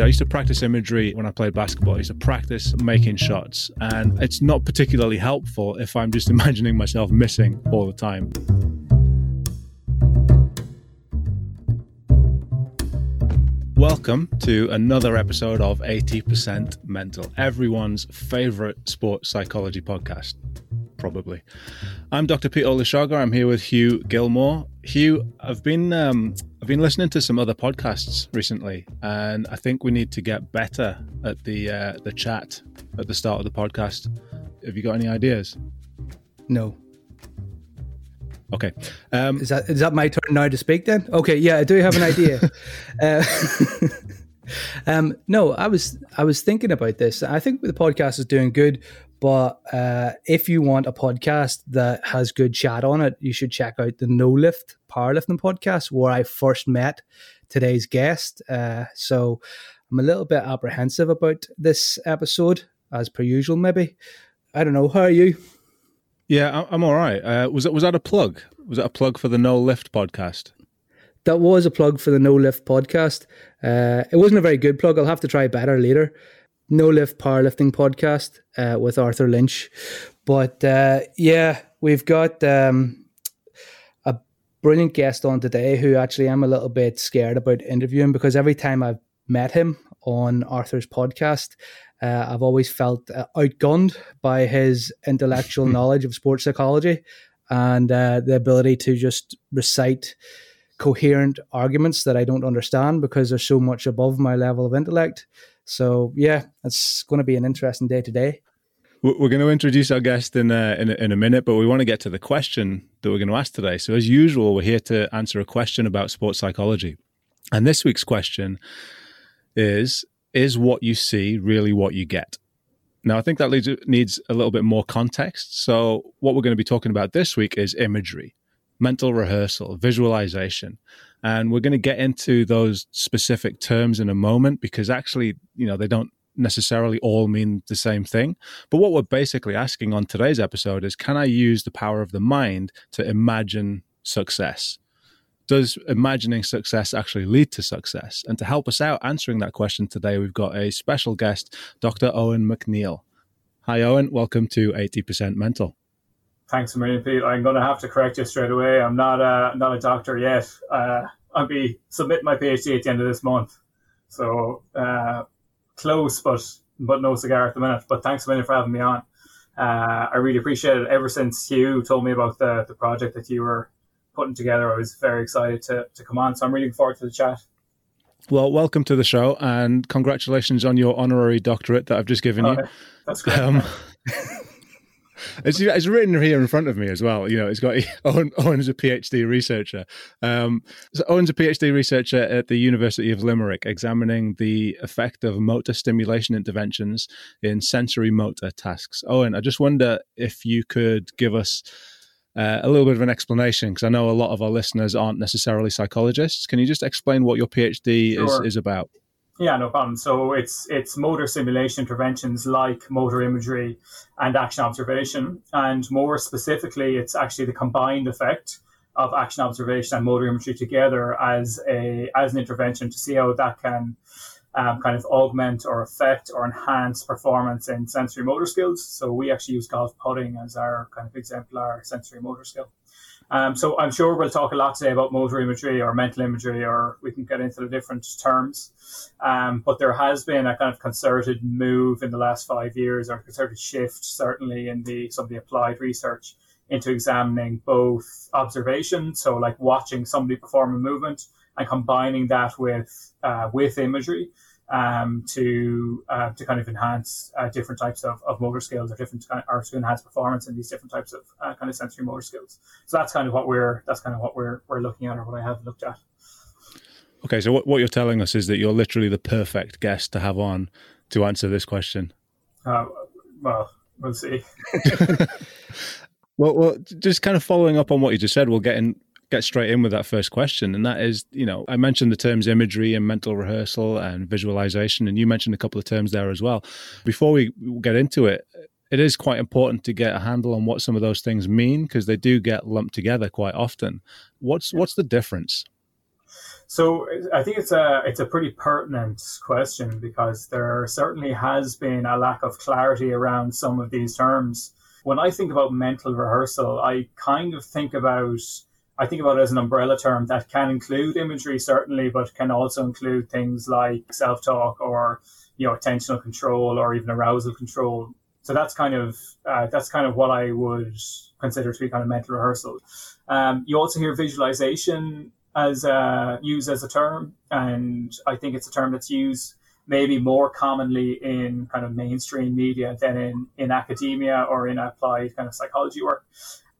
I used to practice imagery when I played basketball. I used to practice making shots, and it's not particularly helpful if I'm just imagining myself missing all the time. Welcome to another episode of 80% Mental, everyone's favorite sports psychology podcast probably. I'm Dr. Pete Olusoga. I'm here with Hugh Gilmore. Hugh, I've been um, I've been listening to some other podcasts recently, and I think we need to get better at the uh, the chat at the start of the podcast. Have you got any ideas? No. Okay. Um, is that is that my turn now to speak then? Okay. Yeah, I do have an idea. uh, um, no, I was I was thinking about this. I think the podcast is doing good, but uh, if you want a podcast that has good chat on it, you should check out the No Lift Powerlifting podcast, where I first met today's guest. Uh, so I'm a little bit apprehensive about this episode, as per usual. Maybe I don't know. How are you? Yeah, I'm all right. Uh, was it was that a plug? Was that a plug for the No Lift podcast? That was a plug for the No Lift podcast. Uh, it wasn't a very good plug. I'll have to try better later. No Lift Powerlifting podcast uh, with Arthur Lynch. But uh, yeah, we've got um, a brilliant guest on today who actually I'm a little bit scared about interviewing because every time I've met him on Arthur's podcast, uh, I've always felt uh, outgunned by his intellectual knowledge of sports psychology and uh, the ability to just recite coherent arguments that I don't understand because they're so much above my level of intellect. So yeah, it's going to be an interesting day today. We're going to introduce our guest in a, in a, in a minute, but we want to get to the question that we're going to ask today. So as usual, we're here to answer a question about sports psychology, and this week's question is: Is what you see really what you get? Now, I think that leads, needs a little bit more context. So, what we're going to be talking about this week is imagery, mental rehearsal, visualization. And we're going to get into those specific terms in a moment because actually, you know, they don't necessarily all mean the same thing. But what we're basically asking on today's episode is can I use the power of the mind to imagine success? Does imagining success actually lead to success? And to help us out answering that question today, we've got a special guest, Dr. Owen McNeil. Hi, Owen. Welcome to 80% Mental. Thanks a million, Pete. I'm going to have to correct you straight away. I'm not a not a doctor yet. Uh, I'll be submitting my PhD at the end of this month, so uh, close, but but no cigar at the minute. But thanks a million for having me on. Uh, I really appreciate it. Ever since you told me about the the project that you were putting together, I was very excited to to come on. So I'm really looking forward to the chat. Well, welcome to the show, and congratulations on your honorary doctorate that I've just given you. That's great. Um, It's, it's written here in front of me as well. You know, it's got Owen, Owen's a PhD researcher. Um, so Owen's a PhD researcher at the University of Limerick, examining the effect of motor simulation interventions in sensory motor tasks. Owen, I just wonder if you could give us uh, a little bit of an explanation because I know a lot of our listeners aren't necessarily psychologists. Can you just explain what your PhD sure. is, is about? Yeah, no problem. So it's it's motor simulation interventions like motor imagery and action observation, and more specifically, it's actually the combined effect of action observation and motor imagery together as a as an intervention to see how that can um, kind of augment or affect or enhance performance in sensory motor skills. So we actually use golf putting as our kind of exemplar sensory motor skill. Um, so I'm sure we'll talk a lot today about motor imagery or mental imagery, or we can get into the different terms. Um, but there has been a kind of concerted move in the last five years, or a concerted shift, certainly in the some of the applied research into examining both observation, so like watching somebody perform a movement, and combining that with uh, with imagery um, to uh, to kind of enhance uh, different types of, of motor skills or different kind of, or to enhance performance in these different types of uh, kind of sensory motor skills. So that's kind of what we're that's kind of what we're we're looking at or what I have looked at. Okay, so what, what you're telling us is that you're literally the perfect guest to have on to answer this question. Uh, well, we'll see. well, well, just kind of following up on what you just said, we'll get in get straight in with that first question. And that is, you know, I mentioned the terms imagery and mental rehearsal and visualization, and you mentioned a couple of terms there as well. Before we get into it, it is quite important to get a handle on what some of those things mean because they do get lumped together quite often. What's what's the difference? So I think it's a it's a pretty pertinent question because there certainly has been a lack of clarity around some of these terms. When I think about mental rehearsal, I kind of think about I think about it as an umbrella term that can include imagery certainly, but can also include things like self talk or you know attentional control or even arousal control. So that's kind of uh, that's kind of what I would consider to be kind of mental rehearsal. Um, you also hear visualization as uh, used as a term, and I think it's a term that's used maybe more commonly in kind of mainstream media than in, in academia or in applied kind of psychology work.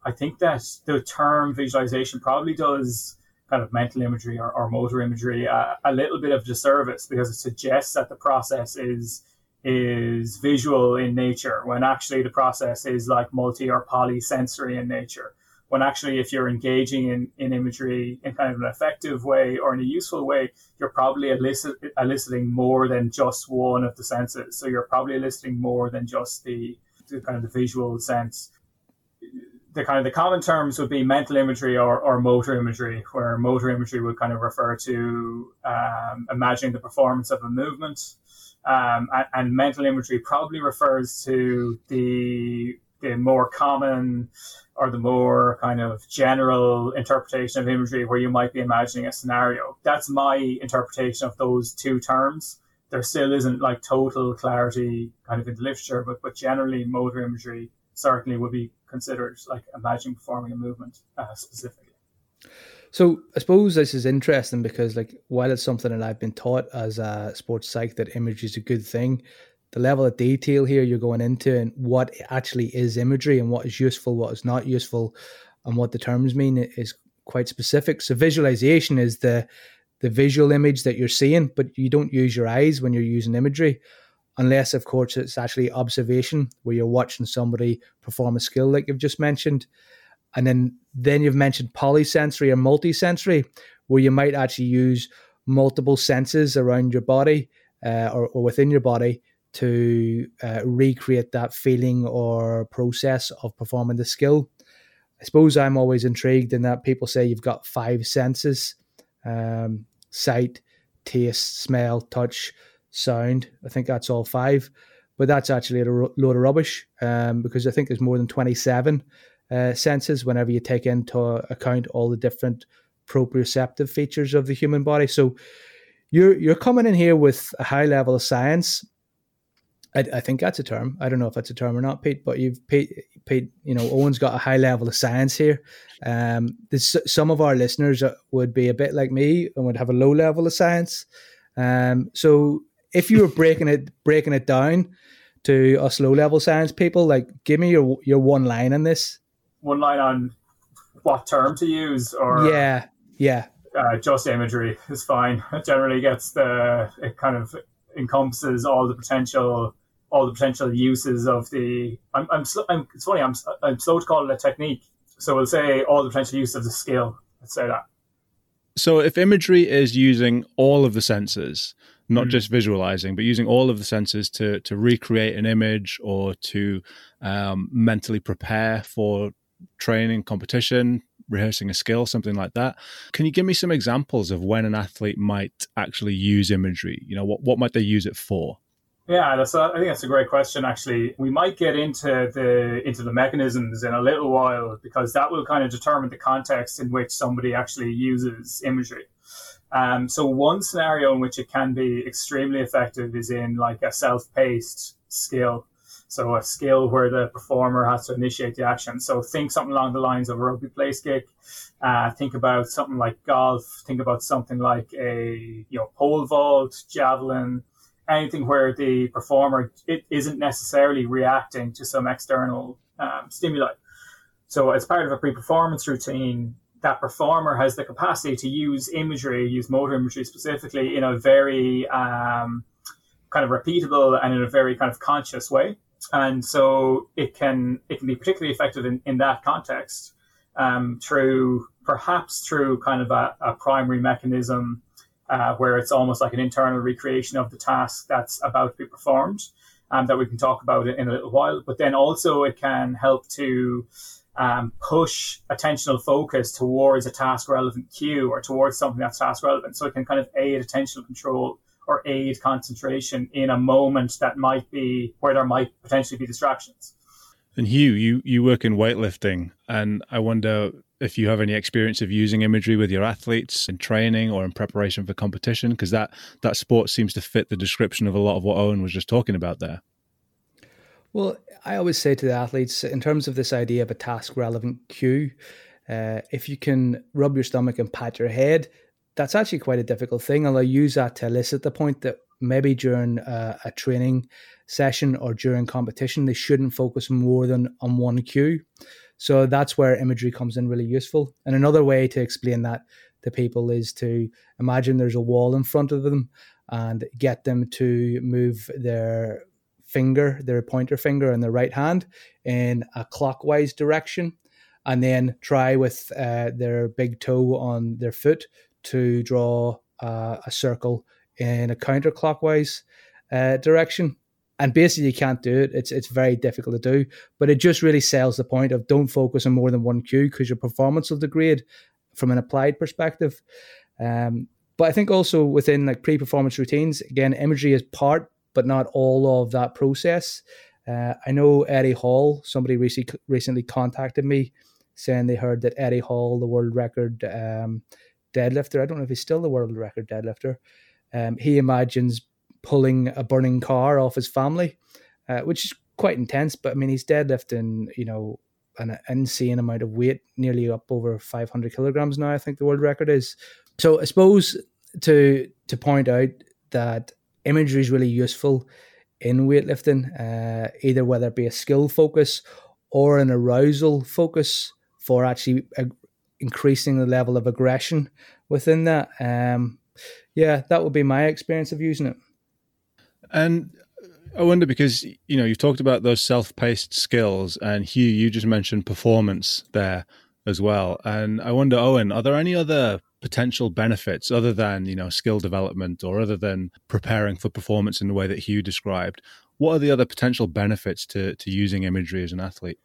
I think that the term visualization probably does kind of mental imagery or, or motor imagery a little bit of disservice because it suggests that the process is is visual in nature when actually the process is like multi or polysensory in nature. When actually if you're engaging in, in imagery in kind of an effective way or in a useful way you're probably elicit, eliciting more than just one of the senses. So you're probably eliciting more than just the, the kind of the visual sense the kind of the common terms would be mental imagery or, or motor imagery where motor imagery would kind of refer to um, imagining the performance of a movement um, and, and mental imagery probably refers to the the more common or the more kind of general interpretation of imagery where you might be imagining a scenario. That's my interpretation of those two terms. There still isn't like total clarity kind of in the literature, but, but generally motor imagery certainly would be considered like imagining performing a movement uh, specifically. So I suppose this is interesting because like while it's something that I've been taught as a sports psych that imagery is a good thing, the level of detail here you're going into and what actually is imagery and what is useful, what is not useful, and what the terms mean is quite specific. So visualization is the the visual image that you're seeing, but you don't use your eyes when you're using imagery, unless of course it's actually observation where you're watching somebody perform a skill like you've just mentioned. And then then you've mentioned polysensory or multisensory, where you might actually use multiple senses around your body uh, or, or within your body to uh, recreate that feeling or process of performing the skill. I suppose I'm always intrigued in that people say you've got five senses um, sight, taste, smell, touch, sound. I think that's all five, but that's actually a load of rubbish um, because I think there's more than 27 uh, senses whenever you take into account all the different proprioceptive features of the human body. So you're you're coming in here with a high level of science I, I, think that's a term. I don't know if that's a term or not, Pete. But you've Pete, Pete you know, Owen's got a high level of science here. Um, this, some of our listeners would be a bit like me and would have a low level of science. Um, so if you were breaking it breaking it down to us low level science people, like give me your your one line on this. One line on what term to use, or yeah, yeah. Uh, just imagery is fine. It generally gets the it kind of encompasses all the potential all the potential uses of the. I'm, I'm, I'm it's funny. I'm, I'm slow to call it a technique. So we'll say all the potential use of the skill. Let's say that. So if imagery is using all of the senses, not mm. just visualizing, but using all of the senses to to recreate an image or to um, mentally prepare for training, competition, rehearsing a skill, something like that. Can you give me some examples of when an athlete might actually use imagery? You know, what what might they use it for? Yeah, that's a, I think that's a great question. Actually, we might get into the into the mechanisms in a little while because that will kind of determine the context in which somebody actually uses imagery. Um, so one scenario in which it can be extremely effective is in like a self-paced skill. So a skill where the performer has to initiate the action. So think something along the lines of a rugby place kick. Uh, think about something like golf. Think about something like a you know pole vault, javelin, anything where the performer it isn't necessarily reacting to some external um, stimuli. So, as part of a pre-performance routine, that performer has the capacity to use imagery, use motor imagery specifically, in a very um, kind of repeatable and in a very kind of conscious way. And so it can it can be particularly effective in, in that context um, through perhaps through kind of a, a primary mechanism uh, where it's almost like an internal recreation of the task that's about to be performed, um, that we can talk about in a little while. But then also it can help to um, push attentional focus towards a task relevant cue or towards something that's task relevant. So it can kind of aid attentional control or aid concentration in a moment that might be where there might potentially be distractions. And Hugh, you, you work in weightlifting, and I wonder if you have any experience of using imagery with your athletes in training or in preparation for competition, because that, that sport seems to fit the description of a lot of what Owen was just talking about there. Well, I always say to the athletes, in terms of this idea of a task relevant cue, uh, if you can rub your stomach and pat your head, that's actually quite a difficult thing. And I use that to elicit the point that maybe during a, a training session or during competition, they shouldn't focus more than on one cue. So that's where imagery comes in really useful. And another way to explain that to people is to imagine there's a wall in front of them and get them to move their finger, their pointer finger in their right hand in a clockwise direction, and then try with uh, their big toe on their foot to draw uh, a circle in a counterclockwise uh, direction. And basically, you can't do it. It's it's very difficult to do, but it just really sells the point of don't focus on more than one cue because your performance will degrade from an applied perspective. Um, but I think also within like pre-performance routines, again, imagery is part but not all of that process. Uh, I know Eddie Hall. Somebody recently recently contacted me saying they heard that Eddie Hall, the world record um, deadlifter, I don't know if he's still the world record deadlifter. Um, he imagines pulling a burning car off his family, uh, which is quite intense. But I mean, he's deadlifting, you know, an insane amount of weight, nearly up over 500 kilograms now. I think the world record is. So I suppose to to point out that imagery is really useful in weightlifting, uh, either whether it be a skill focus or an arousal focus for actually increasing the level of aggression within that. Um, yeah, that would be my experience of using it. And I wonder because you know you've talked about those self-paced skills, and Hugh, you just mentioned performance there as well. And I wonder, Owen, are there any other potential benefits other than you know skill development or other than preparing for performance in the way that Hugh described? What are the other potential benefits to to using imagery as an athlete?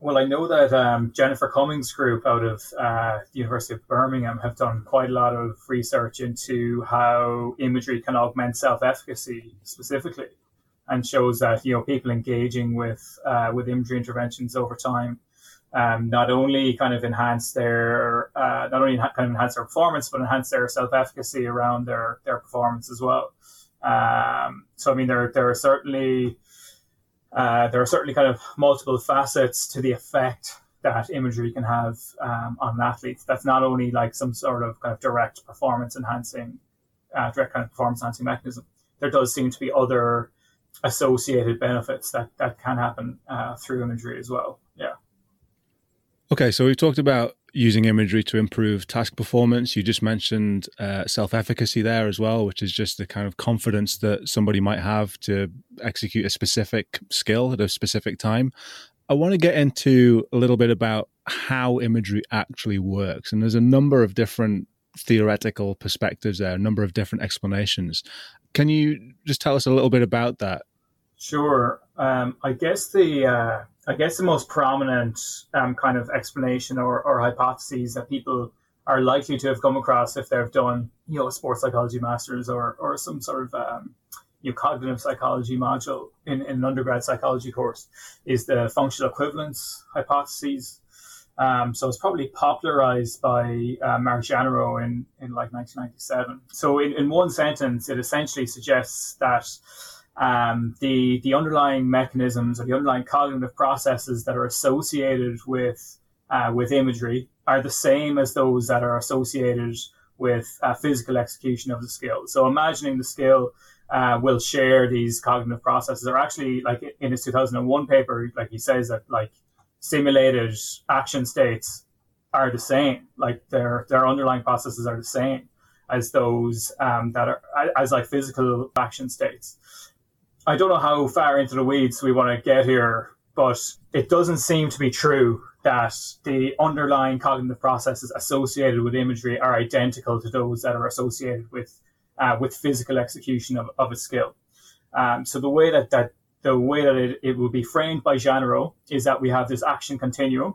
Well, I know that um, Jennifer Cumming's group out of uh, the University of Birmingham have done quite a lot of research into how imagery can augment self-efficacy specifically, and shows that you know people engaging with uh, with imagery interventions over time um, not only kind of enhance their uh, not only kind of enhance their performance, but enhance their self efficacy around their their performance as well. Um, so I mean, there there are certainly uh, there are certainly kind of multiple facets to the effect that imagery can have um, on athletes. That's not only like some sort of kind of direct performance enhancing, uh, direct kind of performance enhancing mechanism. There does seem to be other associated benefits that that can happen uh, through imagery as well. Okay, so we've talked about using imagery to improve task performance. You just mentioned uh, self efficacy there as well, which is just the kind of confidence that somebody might have to execute a specific skill at a specific time. I want to get into a little bit about how imagery actually works. And there's a number of different theoretical perspectives there, a number of different explanations. Can you just tell us a little bit about that? Sure. Um, I guess the uh, I guess the most prominent um, kind of explanation or, or hypotheses that people are likely to have come across if they've done, you know, a sports psychology masters or, or some sort of, um, you know, cognitive psychology module in, in an undergrad psychology course is the functional equivalence hypotheses. Um, so it's probably popularized by uh, Marc Jeannerod in, in like 1997. So in, in one sentence, it essentially suggests that um, the the underlying mechanisms or the underlying cognitive processes that are associated with uh, with imagery are the same as those that are associated with uh, physical execution of the skill. So imagining the skill uh, will share these cognitive processes. Or actually, like in his 2001 paper, like he says that like simulated action states are the same. Like their their underlying processes are the same as those um, that are as like physical action states. I don't know how far into the weeds we want to get here, but it doesn't seem to be true that the underlying cognitive processes associated with imagery are identical to those that are associated with uh, with physical execution of, of a skill. Um, so the way that, that the way that it, it will be framed by Jeannerod is that we have this action continuum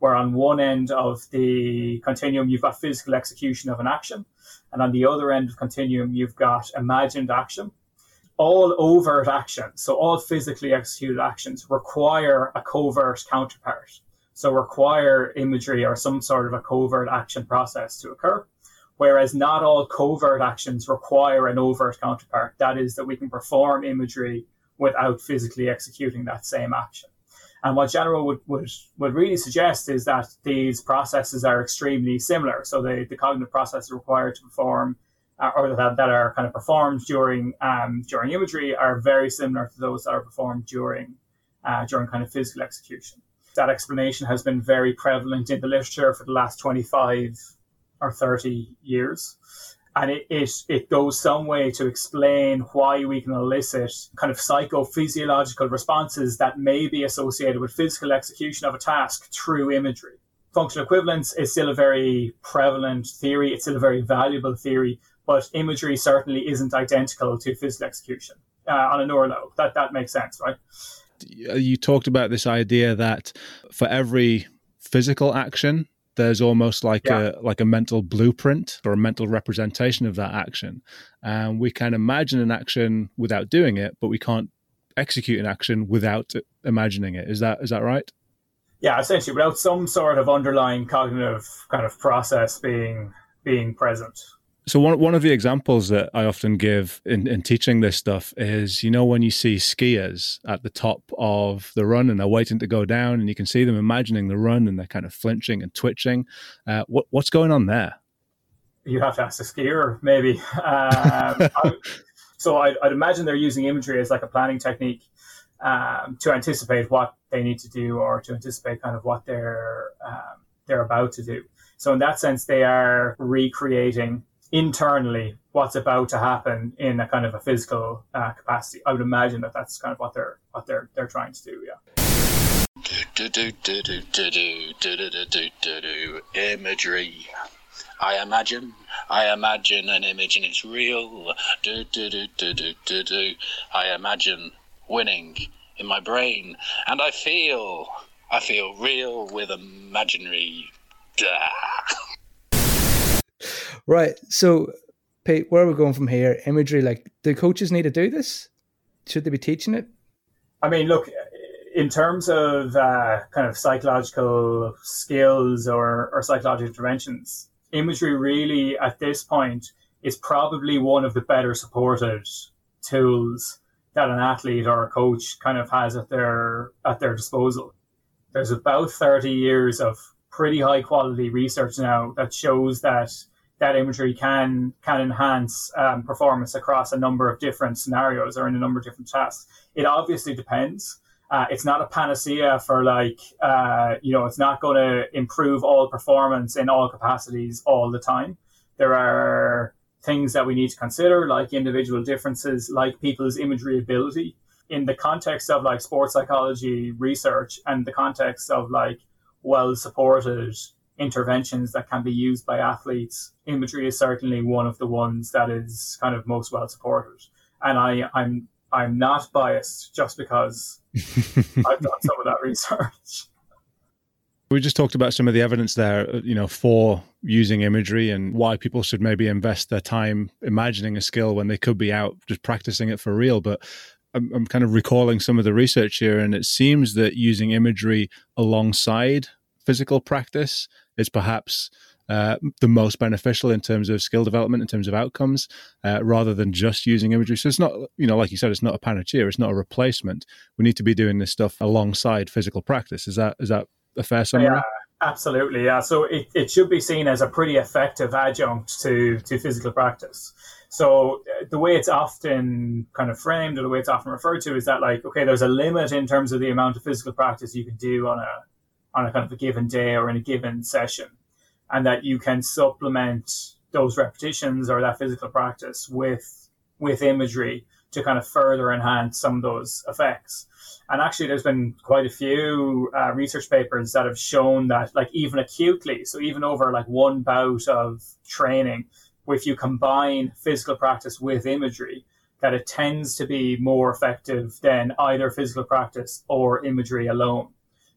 where on one end of the continuum you've got physical execution of an action, and on the other end of continuum you've got imagined action. All overt actions, so all physically executed actions, require a covert counterpart. So require imagery or some sort of a covert action process to occur. Whereas not all covert actions require an overt counterpart. That is, that we can perform imagery without physically executing that same action. And what Jeannerod would, would, would really suggest is that these processes are extremely similar. So the, the cognitive processes required to perform uh, or that, that are kind of performed during um, during imagery are very similar to those that are performed during uh, during kind of physical execution. That explanation has been very prevalent in the literature for the last 25 or 30 years and it, it, it goes some way to explain why we can elicit kind of psychophysiological responses that may be associated with physical execution of a task through imagery. Functional equivalence is still a very prevalent theory, it's still a very valuable theory, but imagery certainly isn't identical to physical execution uh, on a neurolobe. That, that makes sense, right? You talked about this idea that for every physical action, there's almost like yeah. a like a mental blueprint or a mental representation of that action and we can imagine an action without doing it but we can't execute an action without imagining it is that is that right yeah essentially without some sort of underlying cognitive kind of process being being present so one one of the examples that I often give in, in teaching this stuff is, you know, when you see skiers at the top of the run and they're waiting to go down, and you can see them imagining the run and they're kind of flinching and twitching. Uh, what what's going on there? You have to ask the skier, maybe. Um, I, so I'd, I'd, imagine they're using imagery as like a planning technique um, to anticipate what they need to do or to anticipate kind of what they're um, they're about to do. So in that sense, they are recreating internally what's about to happen in a kind of a physical uh, capacity. I would imagine that that's kind of what they're what they're they're trying to do. Yeah. Imagery. I imagine, I imagine an image and it's real. Do, do, do, do, do, do, do. I imagine winning in my brain, and I feel, I feel real with imaginary. Right. So, Pete, where are we going from here? Imagery, like, do coaches need to do this? Should they be teaching it? I mean, look, in terms of uh, kind of psychological skills or, or psychological interventions, imagery really at this point is probably one of the better supported tools that an athlete or a coach kind of has at their at their disposal. There's about 30 years of pretty high quality research now that shows that that imagery can can enhance um, performance across a number of different scenarios or in a number of different tasks. It obviously depends. Uh, it's not a panacea for like uh, you know it's not going to improve all performance in all capacities all the time. There are things that we need to consider, like individual differences, like people's imagery ability. In the context of like sports psychology research and the context of like well supported interventions that can be used by athletes, imagery is certainly one of the ones that is kind of most well supported. And I, I'm I'm not biased just because I've done some of that research. We just talked about some of the evidence there, uh, you know, for using imagery and why people should maybe invest their time imagining a skill when they could be out just practicing it for real. But I'm, I'm kind of recalling some of the research here, and it seems that using imagery alongside physical practice is perhaps uh, the most beneficial in terms of skill development, in terms of outcomes, uh, rather than just using imagery. So it's not, you know, like you said, it's not a panacea. It's not a replacement. We need to be doing this stuff alongside physical practice. Is that is that a fair summary? Yeah, absolutely. Yeah. So it, it should be seen as a pretty effective adjunct to to physical practice. So uh, the way it's often kind of framed, or the way it's often referred to, is that like, okay, there's a limit in terms of the amount of physical practice you can do on a on a kind of a given day or in a given session, and that you can supplement those repetitions or that physical practice with with imagery to kind of further enhance some of those effects. And actually, there's been quite a few uh, research papers that have shown that, like even acutely, so even over like one bout of training, if you combine physical practice with imagery, that it tends to be more effective than either physical practice or imagery alone.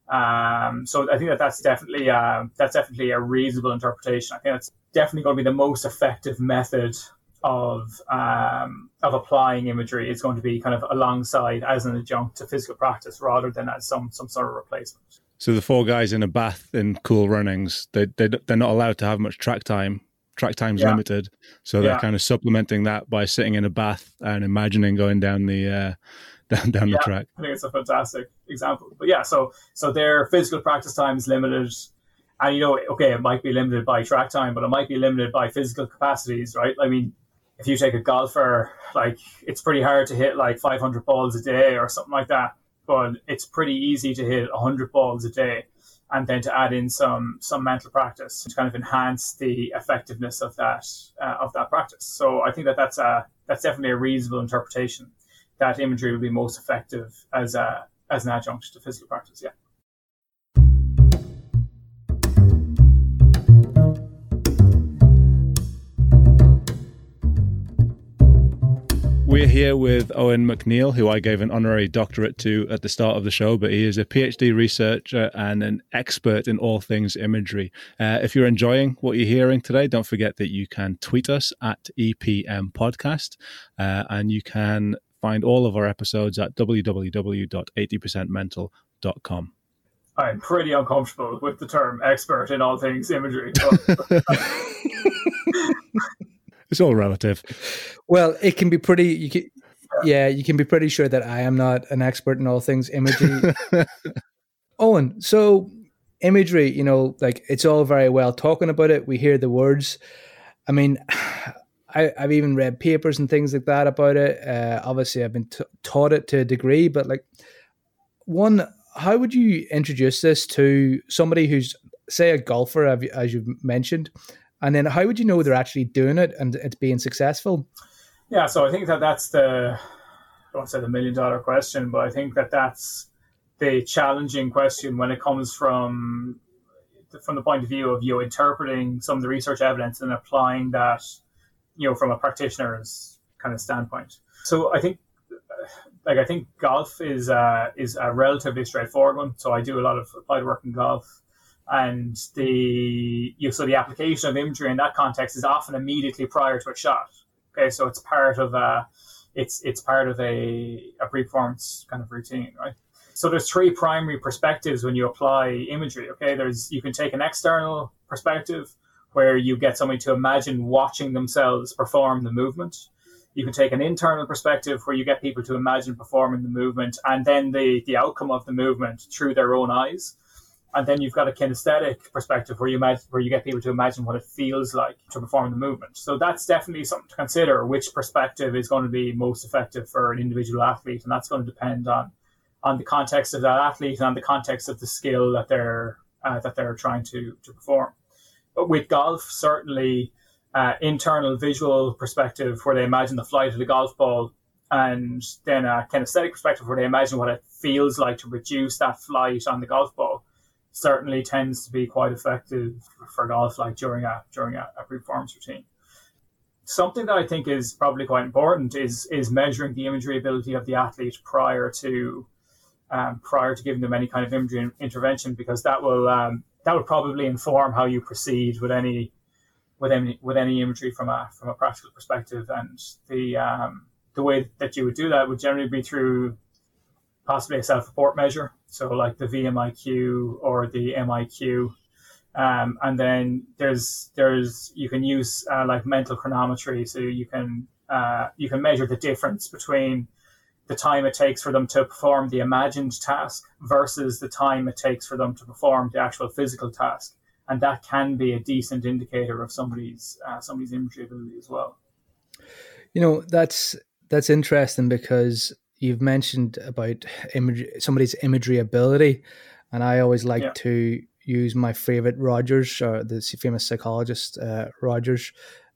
Um, so I think that that's definitely uh, that's definitely a reasonable interpretation. I think that's definitely going to be the most effective method of um, of applying imagery. It's going to be kind of alongside as an adjunct to physical practice rather than as some some sort of replacement. So the four guys in a bath in cool runnings, they, they they're not allowed to have much track time. Track time's yeah. limited, so they're yeah. kind of supplementing that by sitting in a bath and imagining going down the uh, down down yeah, the track. I think it's a fantastic example. But yeah, so so their physical practice time is limited, and you know, okay, it might be limited by track time, but it might be limited by physical capacities, right? I mean, if you take a golfer, like it's pretty hard to hit like 500 balls a day or something like that, but it's pretty easy to hit 100 balls a day. And then to add in some some mental practice to kind of enhance the effectiveness of that uh, of that practice. So I think that that's a that's definitely a reasonable interpretation that imagery will be most effective as a as an adjunct to physical practice. Yeah. We're here with Owen McNeil, who I gave an honorary doctorate to at the start of the show, but he is a PhD researcher and an expert in all things imagery. Uh, if you're enjoying what you're hearing today, don't forget that you can tweet us at EPM Podcast uh, and you can find all of our episodes at www.80percentmental.com. I'm pretty uncomfortable with the term expert in all things imagery. it's all relative. Well, it can be pretty. You can, yeah, you can be pretty sure that I am not an expert in all things imagery. Owen, so imagery, you know, like it's all very well talking about it. We hear the words. I mean, I, have even read papers and things like that about it. Uh, obviously, I've been t- taught it to a degree, but like, one, how would you introduce this to somebody who's, say, a golfer, as you've mentioned, and then how would you know they're actually doing it and it's being successful? Yeah, so I think that that's the, I won't say the million dollar question, but I think that that's the challenging question when it comes from from the point of view of you interpreting some of the research evidence and applying that you know, from a practitioner's kind of standpoint. So I think, like, I think golf is uh, is a relatively straightforward one. So I do a lot of applied work in golf, and the you know, so the application of imagery in that context is often immediately prior to a shot. Okay, so it's part of a it's it's part of a a pre-performance kind of routine, right? So there's three primary perspectives when you apply imagery. Okay, there's you can take an external perspective, where you get somebody to imagine watching themselves perform the movement. You can take an internal perspective where you get people to imagine performing the movement and then the, the outcome of the movement through their own eyes. And then you've got a kinesthetic perspective where you imagine, where you get people to imagine what it feels like to perform the movement. So that's definitely something to consider. Which perspective is going to be most effective for an individual athlete, and that's going to depend on on the context of that athlete and on the context of the skill that they're uh, that they're trying to to perform with golf, certainly uh, internal visual perspective where they imagine the flight of the golf ball, and then a kinesthetic perspective where they imagine what it feels like to produce that flight on the golf ball, certainly tends to be quite effective for golf, like during a during a, a performance routine. Something that I think is probably quite important is is measuring the imagery ability of the athlete prior to um, prior to giving them any kind of imagery intervention, because that will um, that would probably inform how you proceed with any with any with any imagery from a from a practical perspective. And the um, the way that you would do that would generally be through possibly a self-report measure, so like the VMIQ or the MIQ. Um, and then there's there's you can use uh, like mental chronometry, so you can uh, you can measure the difference between the time it takes for them to perform the imagined task versus the time it takes for them to perform the actual physical task, and that can be a decent indicator of somebody's uh, somebody's imagery ability as well. You know, that's that's interesting because you've mentioned about image, somebody's imagery ability, and I always like yeah. to use my favorite Rogers, or the famous psychologist uh, Rogers,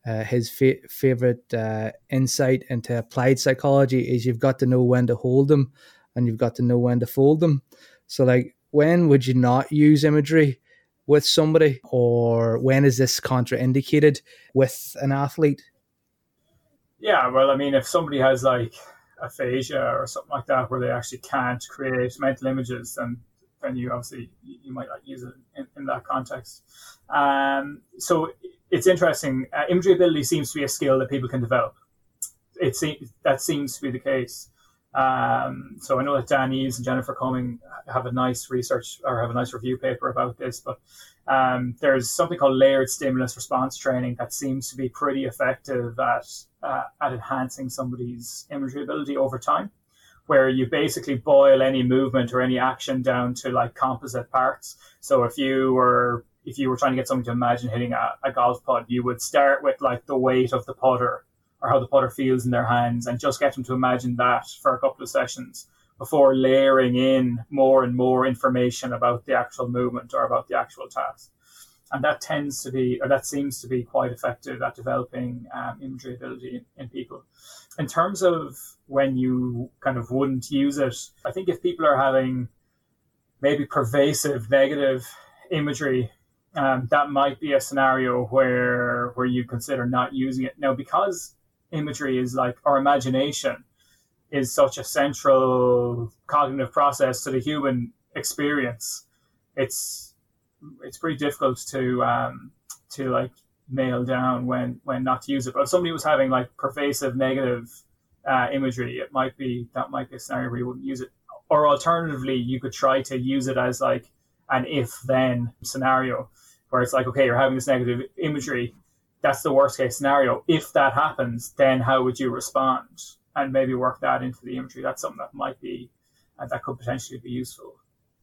uh, his fa- favorite uh, insight into applied psychology is you've got to know when to hold them and you've got to know when to fold them. So, like, when would you not use imagery with somebody, or when is this contraindicated with an athlete? Yeah, well, I mean, if somebody has like aphantasia or something like that, where they actually can't create mental images, then then you obviously you might not use it in, in that context. Um, so it's interesting. Uh, imagery ability seems to be a skill that people can develop. It that seems to be the case. Um, so I know that Dan Eaves and Jennifer Cumming have a nice research or have a nice review paper about this, but um, there's something called layered stimulus response training that seems to be pretty effective at uh, at enhancing somebody's imagery ability over time, where you basically boil any movement or any action down to like composite parts. So if you were if you were trying to get someone to imagine hitting a, a golf putt, you would start with like the weight of the putter or how the putter feels in their hands and just get them to imagine that for a couple of sessions before layering in more and more information about the actual movement or about the actual task. And that tends to be, or that seems to be quite effective at developing um, imagery ability in, in people. In terms of when you kind of wouldn't use it, I think if people are having maybe pervasive negative imagery um, that might be a scenario where where you consider not using it now because imagery is like our imagination is such a central cognitive process to the human experience. It's it's pretty difficult to um, to like nail down when when not to use it. But if somebody was having like pervasive negative uh, imagery, it might be that might be a scenario where you wouldn't use it. Or alternatively, you could try to use it as like an if then scenario where it's like, okay, you're having this negative imagery. That's the worst case scenario. If that happens, then how would you respond? And maybe work that into the imagery. That's something that might be, uh, that could potentially be useful.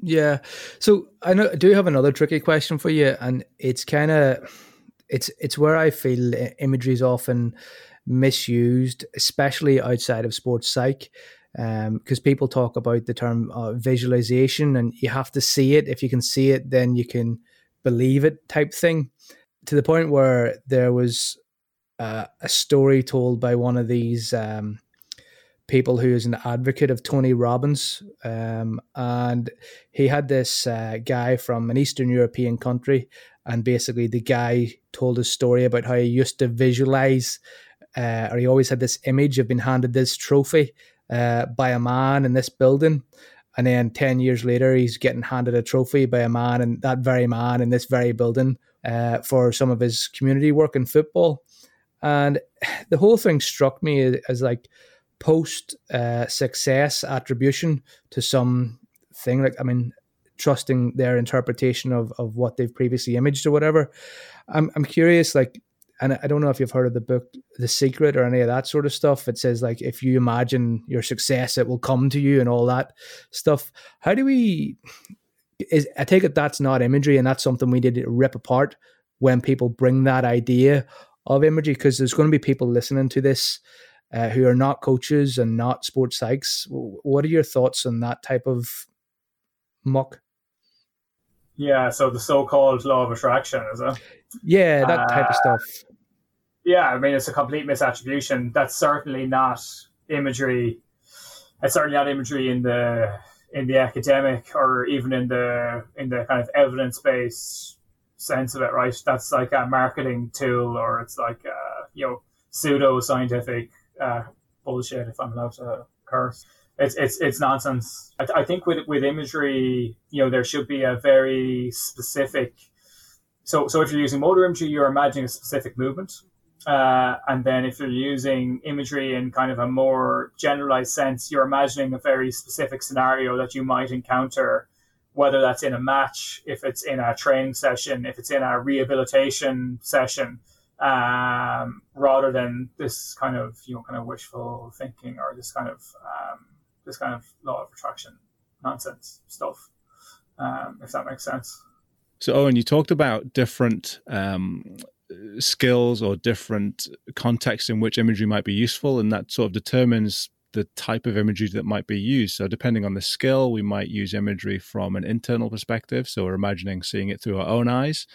Yeah. So I know I do have another tricky question for you, and it's kind of it's it's where I feel imagery is often misused, especially outside of sports psych, because um, people talk about the term uh, visualization, and you have to see it. If you can see it, then you can believe it type thing to the point where there was uh, a story told by one of these um, people who is an advocate of Tony Robbins. Um, and he had this uh, guy from an Eastern European country. And basically, the guy told a story about how he used to visualize, uh, or he always had this image of being handed this trophy uh, by a man in this building. And then 10 years later, he's getting handed a trophy by a man, and that very man in this very building uh, for some of his community work in football. And the whole thing struck me as, as like post uh, success attribution to some thing. Like, I mean, trusting their interpretation of, of what they've previously imaged or whatever. I'm, I'm curious, like, and I don't know if you've heard of the book The Secret or any of that sort of stuff. It says like if you imagine your success, it will come to you and all that stuff. How do we? Is I take it that's not imagery, and that's something we need to rip apart when people bring that idea of imagery, because there's going to be people listening to this uh, who are not coaches and not sports psychs. What are your thoughts on that type of muck? Yeah, so the so-called law of attraction, is it? Yeah, that type of uh, stuff. Yeah, I mean it's a complete misattribution. That's certainly not imagery. It's certainly not imagery in the in the academic or even in the in the kind of evidence-based sense of it, right? That's like a marketing tool, or it's like a, you know pseudo-scientific uh, bullshit. If I'm allowed to curse it's it's it's nonsense. I, I, think with with imagery, you know, there should be a very specific. So so if you're using motor imagery, you're imagining a specific movement, uh, and then if you're using imagery in kind of a more generalized sense, you're imagining a very specific scenario that you might encounter, whether that's in a match, if it's in a training session, if it's in a rehabilitation session. Um, rather than this kind of you know kind of wishful thinking or this kind of um, this kind of law of attraction nonsense stuff, um, if that makes sense. So, Owen, you talked about different um, skills or different contexts in which imagery might be useful, and that sort of determines the type of imagery that might be used. So, depending on the skill, we might use imagery from an internal perspective. So, we're imagining seeing it through our own eyes,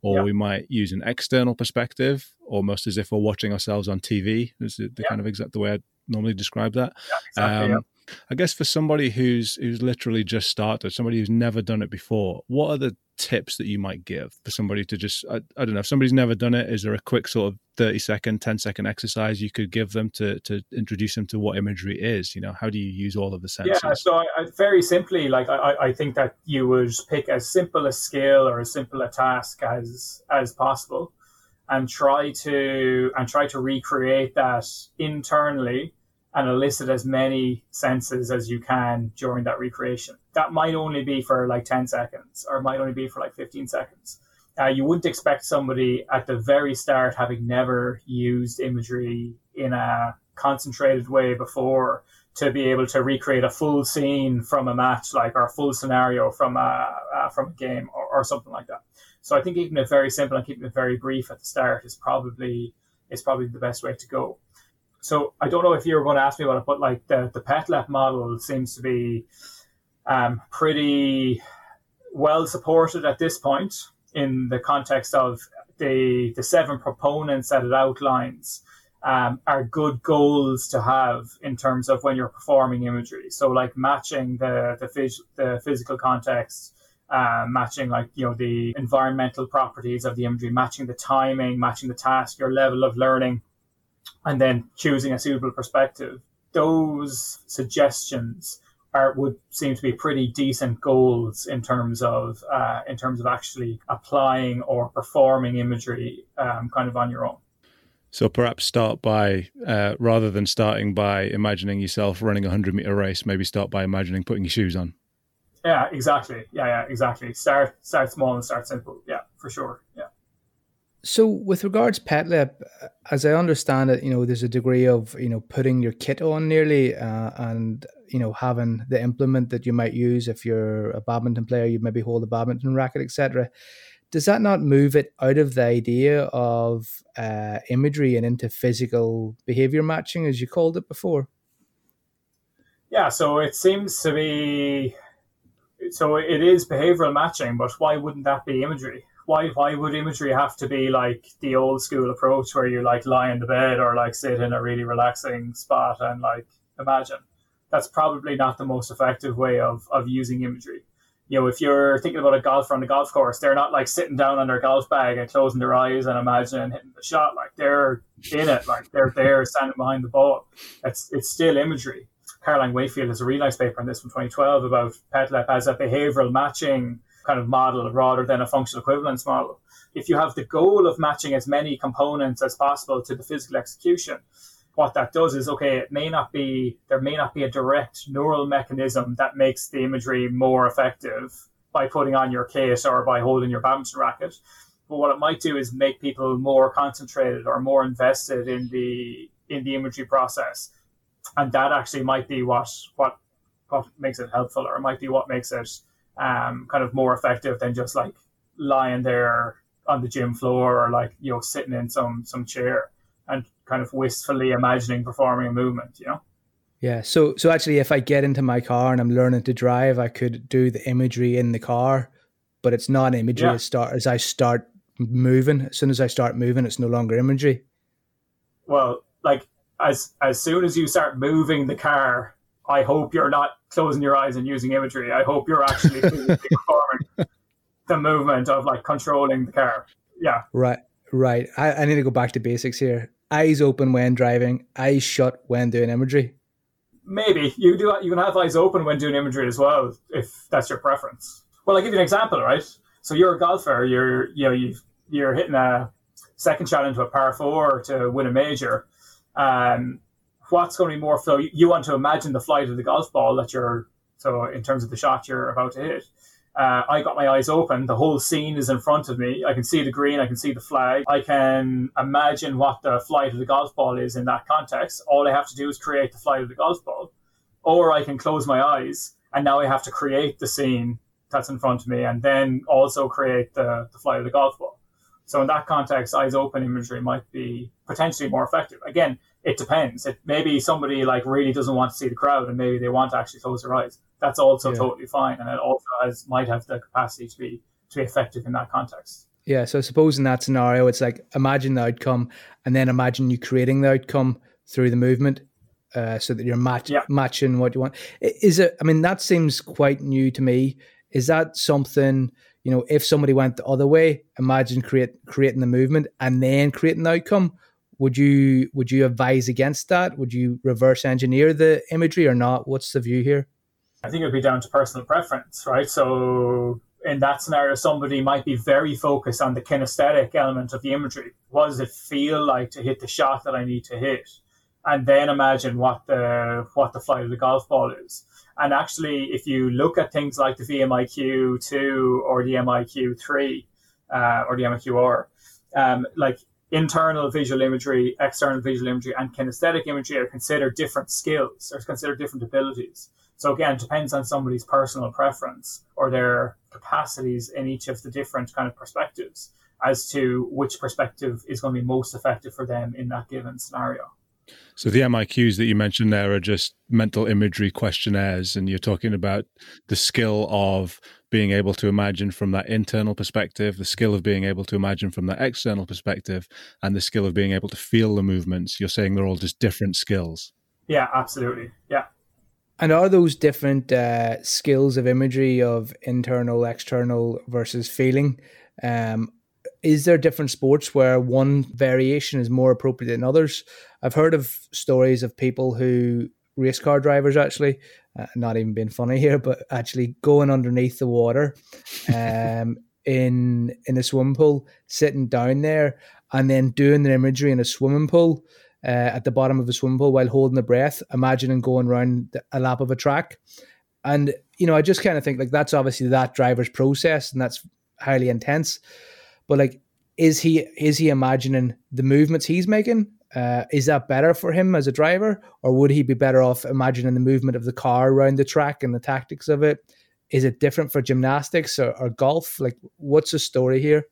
or yeah. we might use an external perspective, almost as if we're watching ourselves on TV. Is the, the yeah. kind of exact the way I normally describe that. Yeah, exactly, um, I guess for somebody who's who's literally just started, somebody who's never done it before, what are the tips that you might give for somebody to just I, I, don't know if somebody's never done it is there a quick sort of 30 second 10 second exercise you could give them to to introduce them to what imagery is you know how do you use all of the senses yeah so I, I, very simply like I, I think that you would pick as simple a skill or as simple a task as as possible and try to and try to recreate that internally and elicit as many senses as you can during that recreation. That might only be for like 10 seconds or might only be for like 15 seconds. Uh, you wouldn't expect somebody at the very start, having never used imagery in a concentrated way before, to be able to recreate a full scene from a match, like or a full scenario from a uh, from a game or, or something like that. So I think keeping it very simple and keeping it very brief at the start is probably is probably the best way to go so I don't know if you were going to ask me about it, but like the the PETTLEP model seems to be um, pretty well supported at this point in the context of the the seven proponents that it outlines um, are good goals to have in terms of when you're performing imagery. So like matching the the, phys- the physical context. Uh, matching like you know the environmental properties of the imagery, matching the timing, matching the task, your level of learning, and then choosing a suitable perspective. Those suggestions are would seem to be pretty decent goals in terms of uh, in terms of actually applying or performing imagery um, kind of on your own. So perhaps start by uh, rather than starting by imagining yourself running a hundred meter race, maybe start by imagining putting your shoes on. Yeah, exactly. Yeah, yeah, exactly. Start start small and start simple. Yeah, for sure. Yeah. So, with regards PETTLEP, as I understand it, you know, there's a degree of you know putting your kit on nearly, uh, and you know having the implement that you might use if you're a badminton player, you maybe hold a badminton racket, etc. Does that not move it out of the idea of uh, imagery and into physical behavior matching, as you called it before? Yeah, so it seems to be. So it is behavioral matching, but why wouldn't that be imagery? Why why would imagery have to be like the old school approach where you like lie in the bed or like sit in a really relaxing spot and like imagine? That's probably not the most effective way of of using imagery. You know, if you're thinking about a golfer on the golf course, they're not like sitting down on their golf bag and closing their eyes and imagining hitting the shot. Like they're in it, like they're there standing behind the ball. It's it's still imagery. Caroline Wakefield has a really nice paper on this from 2012 about PETTLEP as a behavioral matching kind of model rather than a functional equivalence model. If you have the goal of matching as many components as possible to the physical execution, what that does is okay, it may not be there may not be a direct neural mechanism that makes the imagery more effective by putting on your case or by holding your badminton racket. But what it might do is make people more concentrated or more invested in the in the imagery process. And that actually might be what what what makes it helpful or it might be what makes it um, kind of more effective than just like lying there on the gym floor or like you know sitting in some some chair and kind of wistfully imagining performing a movement you know? Yeah so so actually if i get into my car and i'm learning to drive i could do the imagery in the car but it's not imagery yeah. as start as i start moving. As soon as i start moving it's no longer imagery. Well like as as soon as you start moving the car I hope you're not closing your eyes and using imagery. I hope you're actually performing the movement of like controlling the car. Yeah. Right. Right. I, I need to go back to basics here. Eyes open when driving, eyes shut when doing imagery. Maybe you do. You can have eyes open when doing imagery as well, if that's your preference. Well, I'll give you an example, right? So you're a golfer. You're you know you you're hitting a second shot into a par four to win a major. Um, what's going to be more flow? You want to imagine the flight of the golf ball that you're so in terms of the shot you're about to hit. Uh, I got my eyes open. The whole scene is in front of me. I can see the green. I can see the flag. I can imagine what the flight of the golf ball is in that context. All I have to do is create the flight of the golf ball, or I can close my eyes and now I have to create the scene that's in front of me, and then also create the, the flight of the golf ball. So in that context, eyes open imagery might be potentially more effective. Again, it depends. It maybe somebody like really doesn't want to see the crowd, and maybe they want to actually close their eyes. That's also yeah. totally fine, and it also has might have the capacity to be to be effective in that context. Yeah. So suppose in that scenario, it's like imagine the outcome, and then imagine you creating the outcome through the movement. Uh, so that you're match, yeah. matching what you want. Is it? I mean, that seems quite new to me. Is that something you know, if somebody went the other way, imagine create creating the movement and then creating the outcome. Would you would you advise against that? Would you reverse engineer the imagery or not? What's the view here? I think it would be down to personal preference, right? So in that scenario, somebody might be very focused on the kinesthetic element of the imagery. What does it feel like to hit the shot that I need to hit? And then imagine what the what the flight of the golf ball is. And actually, if you look at things like the VMIQ two or the MIQ three uh, or the MIQR, um, like internal visual imagery, external visual imagery, and kinesthetic imagery are considered different skills or considered different abilities. So again, it depends on somebody's personal preference or their capacities in each of the different kind of perspectives as to which perspective is going to be most effective for them in that given scenario. So the MIQs that you mentioned there are just mental imagery questionnaires, and you're talking about the skill of being able to imagine from that internal perspective, the skill of being able to imagine from that external perspective, and the skill of being able to feel the movements. You're saying they're all just different skills. Yeah, absolutely. Yeah. And are those different uh, skills of imagery of internal, external versus feeling? Um, is there different sports where one variation is more appropriate than others? I've heard of stories of people who race car drivers actually, uh, not even being funny here, but actually going underneath the water, um, in in a swimming pool, sitting down there, and then doing the imagery in a swimming pool. Uh, at the bottom of a swimming pool while holding the breath, imagining going around a lap of a track. And, you know, I just kind of think like that's obviously that driver's process and that's highly intense. But like, is he is he imagining the movements he's making? Uh, is that better for him as a driver, or would he be better off imagining the movement of the car around the track and the tactics of it? Is it different for gymnastics or, or golf? Like, what's the story here?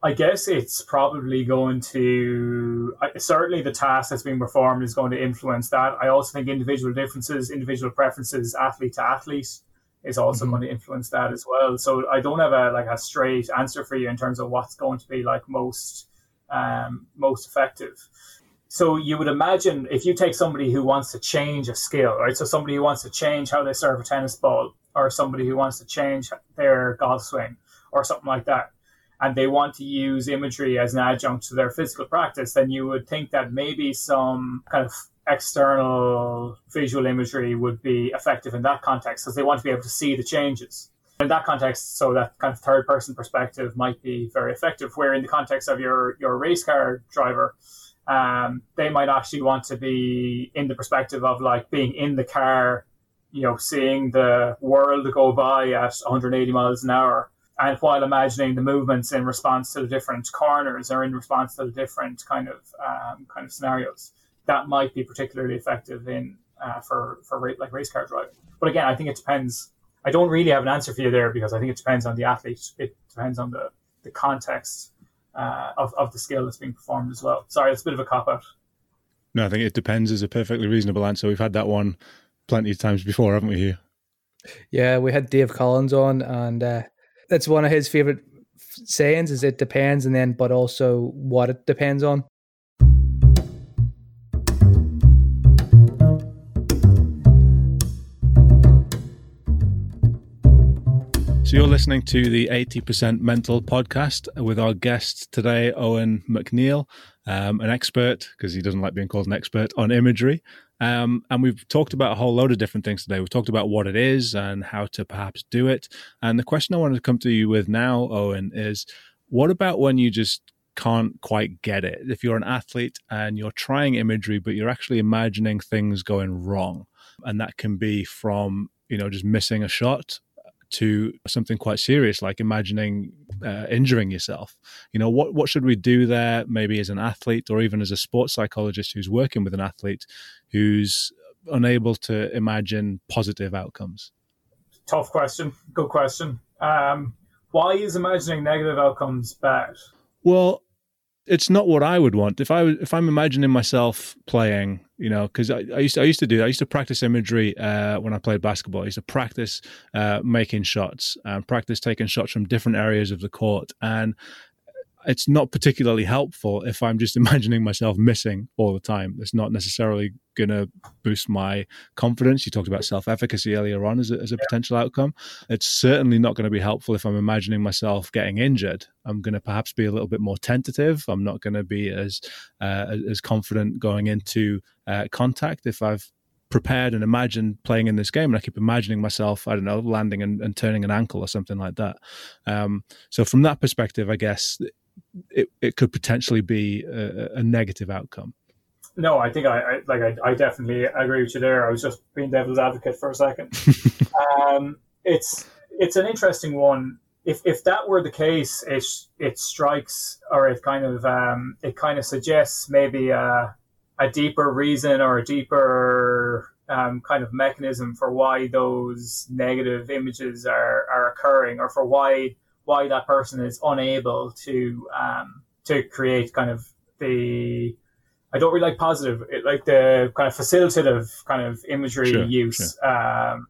I guess it's probably going to certainly the task that's being performed is going to influence that. I also think individual differences, individual preferences, athlete to athlete, is also mm-hmm. going to influence that as well. So I don't have a like a straight answer for you in terms of what's going to be like most um, most effective. So you would imagine if you take somebody who wants to change a skill, right? So somebody who wants to change how they serve a tennis ball, or somebody who wants to change their golf swing, or something like that, and they want to use imagery as an adjunct to their physical practice, then you would think that maybe some kind of external visual imagery would be effective in that context because they want to be able to see the changes. In that context, so that kind of third person perspective might be very effective. Where in the context of your, your race car driver, um, they might actually want to be in the perspective of like being in the car, you know, seeing the world go by at 180 miles an hour and while imagining the movements in response to the different corners or in response to the different kind of um, kind of scenarios that might be particularly effective in uh, for for like race car driving. But again, I think it depends. I don't really have an answer for you there because I think it depends on the athlete. It depends on the the context uh, of of the skill that's being performed as well. Sorry, it's a bit of a cop out. No, I think it depends is a perfectly reasonable answer. We've had that one plenty of times before, haven't we? Here. Yeah, we had Dave Collins on, and uh, that's one of his favorite sayings: "Is it depends," and then but also what it depends on. So you're listening to the 80% Mental podcast with our guest today, Owen McNeil, um, an expert, because he doesn't like being called an expert, on imagery. Um, and we've talked about a whole load of different things today. We've talked about what it is and how to perhaps do it. And the question I wanted to come to you with now, Owen, is what about when you just can't quite get it? If you're an athlete and you're trying imagery, but you're actually imagining things going wrong, and that can be from you know just missing a shot to something quite serious like imagining uh, injuring yourself. You know what what should we do there maybe as an athlete or even as a sports psychologist who's working with an athlete who's unable to imagine positive outcomes? Tough question. Good question. Um, why is imagining negative outcomes bad? Well it's not what I would want. If I if I'm imagining myself playing, you know, because I, I, used to, I used to do. I used to practice imagery uh, when I played basketball. I used to practice uh, making shots and practice taking shots from different areas of the court. And it's not particularly helpful if I'm just imagining myself missing all the time. It's not necessarily going to boost my confidence. You talked about self efficacy earlier on as a, as a yeah. potential outcome. It's certainly not going to be helpful if I'm imagining myself getting injured. I'm going to perhaps be a little bit more tentative. I'm not going to be as uh, as confident going into uh, contact if I've prepared and imagined playing in this game and i keep imagining myself i don't know landing and, and turning an ankle or something like that um, so from that perspective i guess it, it could potentially be a, a negative outcome. No, I think I, I like I, I, definitely agree with you there. I was just being devil's advocate for a second. um, it's it's an interesting one. If if that were the case, it it strikes or it kind of um, it kind of suggests maybe a, a deeper reason or a deeper um, kind of mechanism for why those negative images are, are occurring or for why why that person is unable to um, to create kind of the I don't really like positive, like the kind of facilitative kind of imagery sure, use sure. Um,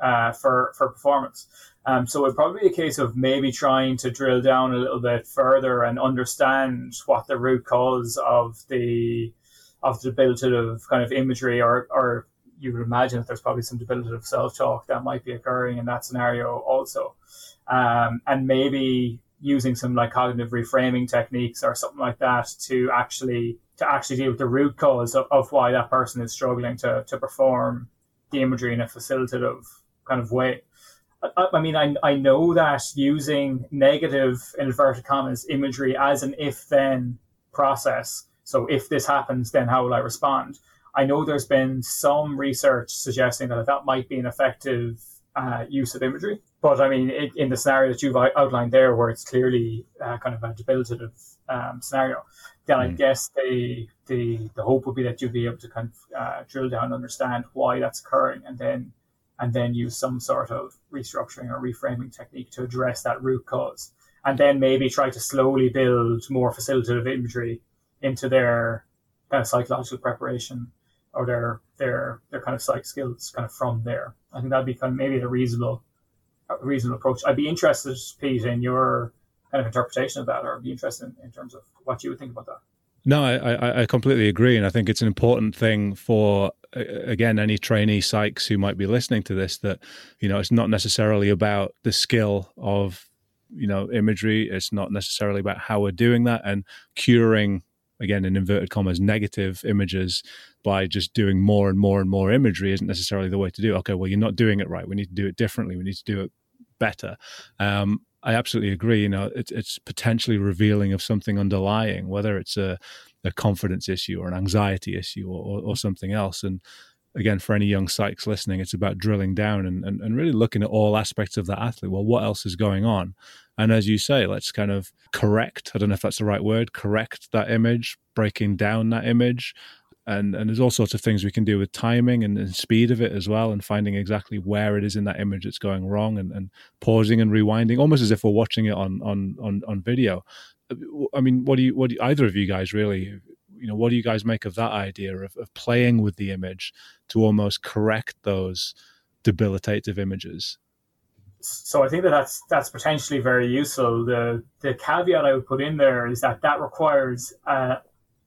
uh, for for performance. Um, so it'd probably be a case of maybe trying to drill down a little bit further and understand what the root cause of the of the debilitative kind of imagery, or or you would imagine that there's probably some debilitative self talk that might be occurring in that scenario also um, and maybe using some like cognitive reframing techniques or something like that to actually to actually deal with the root cause of, of why that person is struggling to to perform the imagery in a facilitative kind of way. I, I mean, I, I know that using negative inverted commas imagery as an if then process. So if this happens, then how will I respond? I know there's been some research suggesting that that might be an effective uh, use of imagery. But I mean, it, in the scenario that you've outlined there, where it's clearly uh, kind of a debilitative um, scenario, then mm. I guess the, the the hope would be that you'd be able to kind of uh, drill down and understand why that's occurring, and then and then use some sort of restructuring or reframing technique to address that root cause, and then maybe try to slowly build more facilitative imagery into their kind of psychological preparation or their their their kind of psych skills kind of from there. I think that'd be kind of maybe a reasonable a reasonable approach. I'd be interested, Pete, in your kind of interpretation of that, or be interested in, in terms of what you would think about that. No, I, I completely agree, and I think it's an important thing for again any trainee psychs who might be listening to this that you know it's not necessarily about the skill of you know imagery. It's not necessarily about how we're doing that and curing again in inverted commas negative images by just doing more and more and more imagery isn't necessarily the way to do it. okay well you're not doing it right. We need to do it differently. We need to do it better. Um, i absolutely agree. You know it's, it's potentially revealing of something underlying whether it's a, a confidence issue or an anxiety issue or, or, or something else. And again for any young psychs listening it's about drilling down and, and, and really looking at all aspects of that athlete. Well what else is going on and as you say, let's kind of correct, I don't know if that's the right word, correct that image, breaking down that image. And, and there's all sorts of things we can do with timing and, and speed of it as well, and finding exactly where it is in that image that's going wrong, and, and pausing and rewinding, almost as if we're watching it on on on, on video. I mean, what do you what do either of you guys really you know what do you guys make of that idea of, of playing with the image to almost correct those debilitative images so I think that that's that's potentially very useful. The the caveat I would put in there is that that requires uh,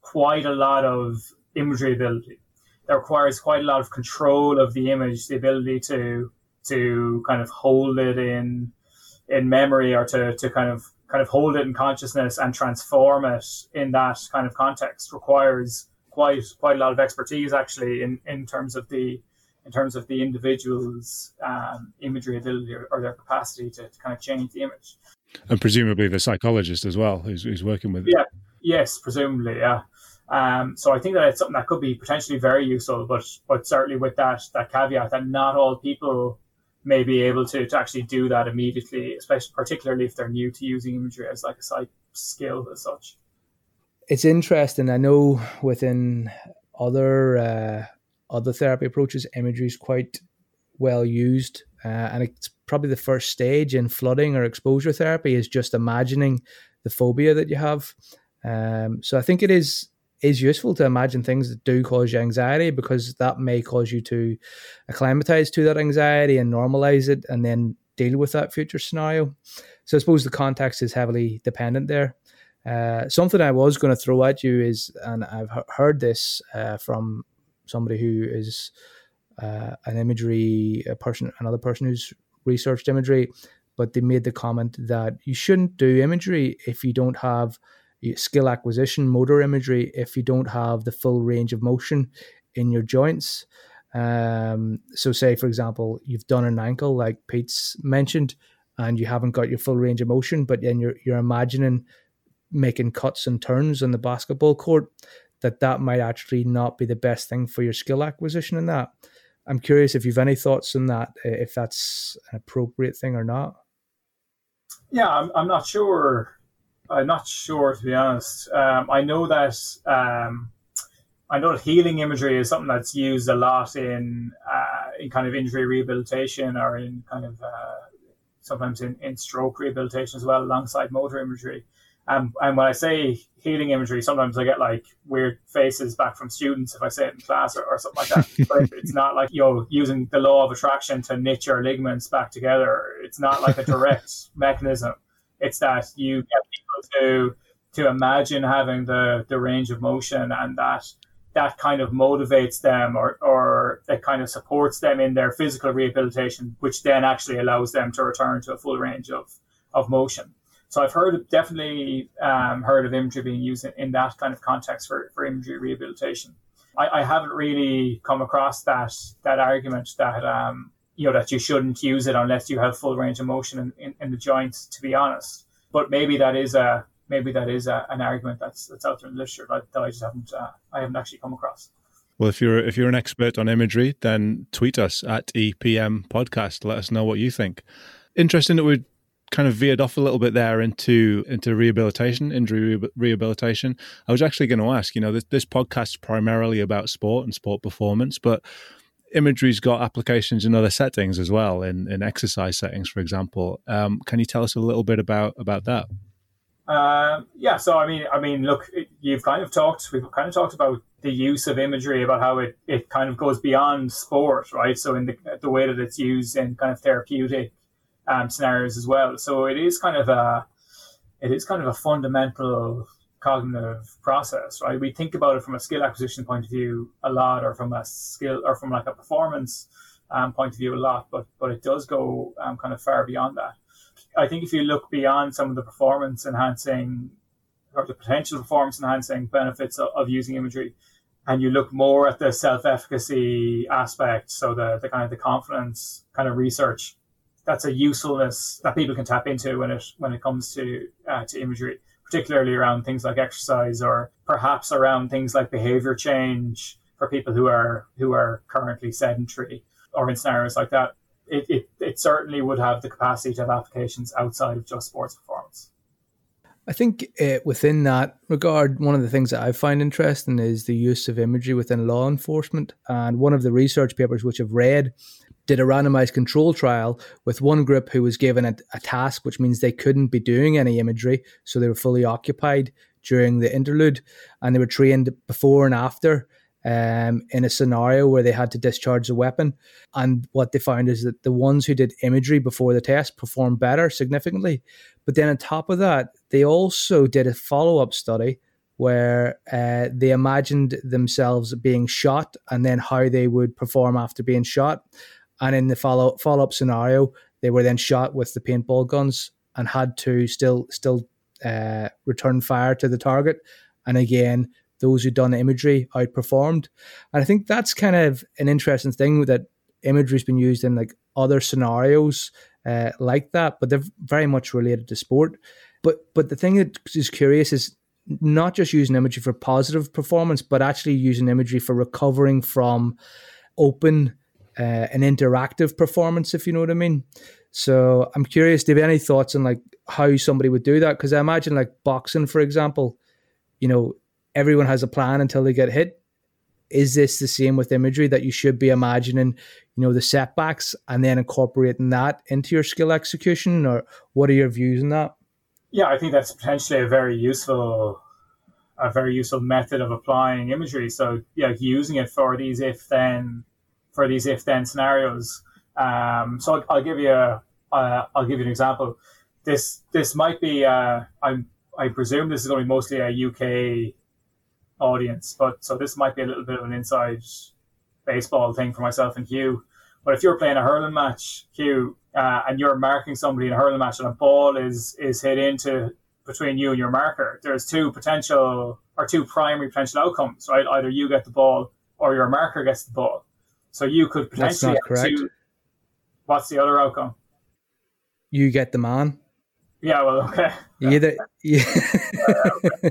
quite a lot of imagery ability. That requires quite a lot of control of the image, the ability to to kind of hold it in in memory or to, to kind of kind of hold it in consciousness and transform it in that kind of context requires quite quite a lot of expertise actually in, in terms of the in terms of the individual's um, imagery ability or, or their capacity to, to, kind of change the image. And presumably the psychologist as well, who's, who's working with it. Yeah, yes, presumably, yeah. Um, so I think that it's something that could be potentially very useful, but but certainly with that that caveat that not all people may be able to, to actually do that immediately, especially particularly if they're new to using imagery as like a psych skill as such. It's interesting. I know within other uh, other therapy approaches, imagery is quite well used. Uh, and it's probably the first stage in flooding or exposure therapy is just imagining the phobia that you have. Um, so I think it is is useful to imagine things that do cause you anxiety because that may cause you to acclimatize to that anxiety and normalize it and then deal with that future scenario. So I suppose the context is heavily dependent there. Uh, something I was going to throw at you is, and I've heard this uh, from somebody who is uh, an imagery person, another person who's researched imagery, but they made the comment that you shouldn't do imagery if you don't have skill acquisition, motor imagery, if you don't have the full range of motion in your joints. Um, so, say for example, you've done an ankle like Pete's mentioned, and you haven't got your full range of motion, but then you're you're imagining making cuts and turns on the basketball court. That that might actually not be the best thing for your skill acquisition in that. I'm curious if you've any thoughts on that, if that's an appropriate thing or not. Yeah, I'm, I'm not sure. I'm not sure to be honest. Um, I know that um, I know that healing imagery is something that's used a lot in uh, in kind of injury rehabilitation or in kind of uh, sometimes in, in stroke rehabilitation as well, alongside motor imagery. Um, and when I say healing imagery, sometimes I get like weird faces back from students if I say it in class or, or something like that. but it's not like you know using the law of attraction to knit your ligaments back together. It's not like a direct mechanism. It's that you get people to to imagine having the the range of motion and that that kind of motivates them or, or that kind of supports them in their physical rehabilitation, which then actually allows them to return to a full range of, of motion. So I've heard definitely um, heard of imagery being used in, in, that kind of context for, for imagery rehabilitation. I, I haven't really come across that that argument that um, you know that you shouldn't use it unless you have full range of motion in, in, in the joints. To be honest, but maybe that is a maybe that is a, an argument that's that's out there in the literature that, that I just haven't uh, I haven't actually come across. Well, if you're if you're an expert on imagery, then tweet us at EPM Podcast. Let us know what you think. Interesting that we kind of veered off a little bit there into into rehabilitation, injury rehabilitation. I was actually going to ask, you know, this, this podcast is primarily about sport and sport performance, but imagery's got applications in other settings as well, in in exercise settings, for example. Um, can you tell us a little bit about about that? Uh, yeah, so I mean, I mean, look, you've kind of talked, we've kind of talked about the use of imagery, about how it, it kind of goes beyond sport, right? So in the the way that it's used in kind of therapeutic um, scenarios as well. So it is kind of a it is kind of a fundamental cognitive process, right? We think about it from a skill acquisition point of view a lot, or from a skill, or from like a performance um, point of view a lot, but but it does go um, kind of far beyond that. I think if you look beyond some of the performance enhancing or the potential performance enhancing benefits of, of using imagery, and you look more at the self efficacy aspect, so the, the kind of the confidence kind of research, that's a usefulness that people can tap into when it when it comes to uh, to imagery, particularly around things like exercise or perhaps around things like behavior change for people who are who are currently sedentary or in scenarios like that it, it, it certainly would have the capacity to have applications outside of just sports performance. I think uh, within that regard, one of the things that I find interesting is the use of imagery within law enforcement. And one of the research papers which I've read did a randomized control trial with one group who was given a, a task, which means they couldn't be doing any imagery. So they were fully occupied during the interlude and they were trained before and after um, in a scenario where they had to discharge a weapon. And what they found is that the ones who did imagery before the test performed better significantly. But then on top of that, they also did a follow up study where uh, they imagined themselves being shot and then how they would perform after being shot. And in the follow follow up scenario, they were then shot with the paintball guns and had to still still uh, return fire to the target. And again, those who done the imagery outperformed. And I think that's kind of an interesting thing that imagery's been used in like other scenarios uh, like that, but they're very much related to sport. But but the thing that is curious is not just using imagery for positive performance, but actually using imagery for recovering from open uh, and interactive performance, if you know what I mean. So I'm curious, do you have any thoughts on like how somebody would do that? Because I imagine like boxing, for example, you know, everyone has a plan until they get hit. Is this the same with imagery that you should be imagining, you know, the setbacks and then incorporating that into your skill execution, or what are your views on that? Yeah, I think that's potentially a very useful, a very useful method of applying imagery. So, yeah, using it for these if then, for these if then scenarios. Um, so I'll, I'll, give you a, uh, I'll give you an example. This this might be uh, I'm I presume this is going to be mostly a UK audience, but so this might be a little bit of an inside baseball thing for myself and Hugh. But if you're playing a hurling match, Hugh, uh, and you're marking somebody in a hurling match, and a ball is is hit into between you and your marker, there's two potential or two primary potential outcomes, right? Either you get the ball or your marker gets the ball. So you could potentially That's not correct. Two, what's the other outcome? You get the man. Yeah, well, okay. Either, yeah.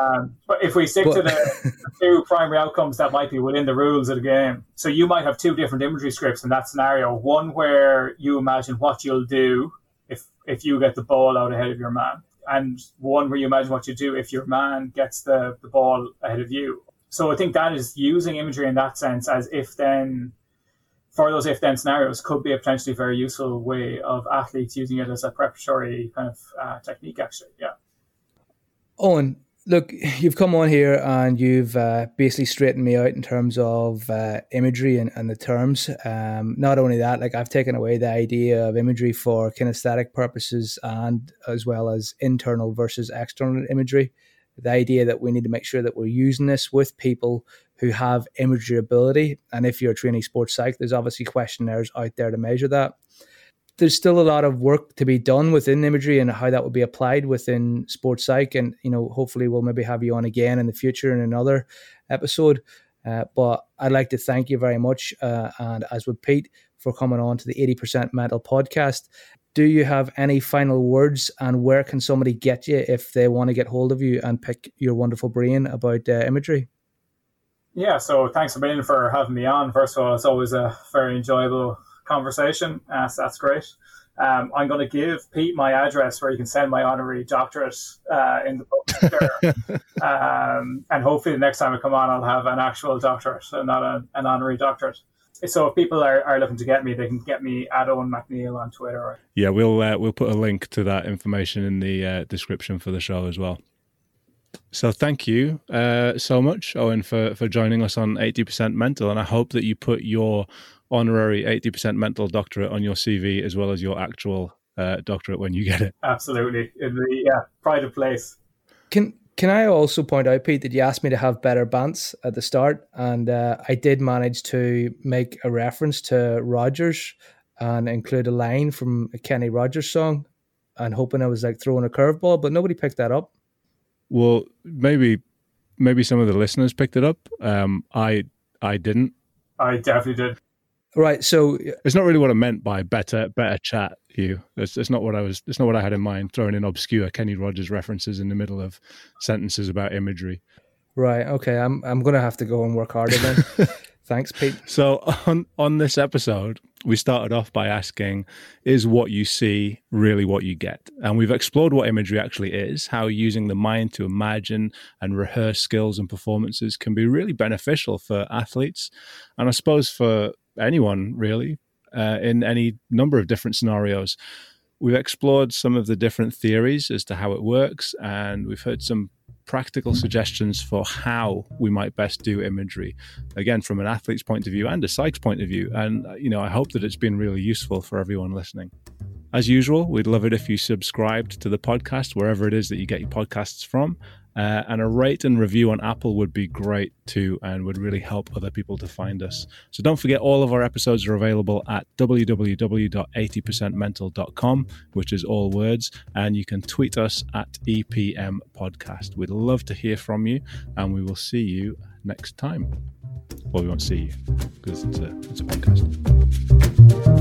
um, but if we stick but, to the, two primary outcomes that might be within the rules of the game, so you might have two different imagery scripts in that scenario. One where you imagine what you'll do if if you get the ball out ahead of your man, and one where you imagine what you do if your man gets the, the ball ahead of you. So I think that is using imagery in that sense as if then for those if then scenarios could be a potentially very useful way of athletes using it as a preparatory kind of uh, technique actually. Yeah. Owen look you've come on here and you've uh, basically straightened me out in terms of uh, imagery and, and, the terms. Um, not only that like i've taken away the idea of imagery for kinesthetic purposes and as well as internal versus external imagery the idea that we need to make sure that we're using this with people who have imagery ability. And if you're training sports psych, there's obviously questionnaires out there to measure that. There's still a lot of work to be done within imagery and how that would be applied within sports psych. And, you know, hopefully we'll maybe have you on again in the future in another episode. Uh, but I'd like to thank you very much. Uh, and as with Pete, for coming on to the 80% Mental podcast. Do you have any final words and where can somebody get you if they want to get hold of you and pick your wonderful brain about uh, imagery? Yeah, so thanks a million for having me on. First of all, it's always a very enjoyable conversation. Uh, so that's great. Um, I'm going to give Pete my address where you can send my honorary doctorate uh, in the book. um, and hopefully, the next time I come on, I'll have an actual doctorate and not a, an honorary doctorate. So if people are, are looking to get me, they can get me at Owen McNeil on Twitter. Yeah, we'll uh, we'll put a link to that information in the uh, description for the show as well. So thank you uh, so much, Owen, for, for joining us on 80% Mental. And I hope that you put your honorary 80% Mental doctorate on your CV as well as your actual uh, doctorate when you get it. Absolutely. In the yeah, pride of place. Can can I also point out, Pete, that you asked me to have better bants at the start, and uh, I did manage to make a reference to Rogers and include a line from a Kenny Rogers song, and hoping I was like throwing a curveball, but nobody picked that up. Well, maybe maybe some of the listeners picked it up. Um, I I didn't. I definitely did. Right. So it's not really what I meant by better better chat. You. It's, it's not what I was. It's not what I had in mind. Throwing in obscure Kenny Rogers references in the middle of sentences about imagery. Right. Okay. I'm I'm gonna have to go and work harder then. Thanks, Pete. So on on this episode, we started off by asking, is what you see really what you get? And we've explored what imagery actually is, how using the mind to imagine and rehearse skills and performances can be really beneficial for athletes, and I suppose for anyone really, uh, in any number of different scenarios. We've explored some of the different theories as to how it works, and we've heard some practical suggestions for how we might best do imagery again from an athlete's point of view and a psych's point of view. And you know i hope that it's been really useful for everyone listening. As usual we'd love it if you subscribed to the podcast wherever it is that you get your podcasts from uh, and a rate and review on Apple would be great too, and would really help other people to find us. So don't forget, all of our episodes are available at www.80percentmental.com, which is all words, and you can tweet us at EPM Podcast. We'd love to hear from you, and we will see you next time. Well, we won't see you because it's a, it's a podcast.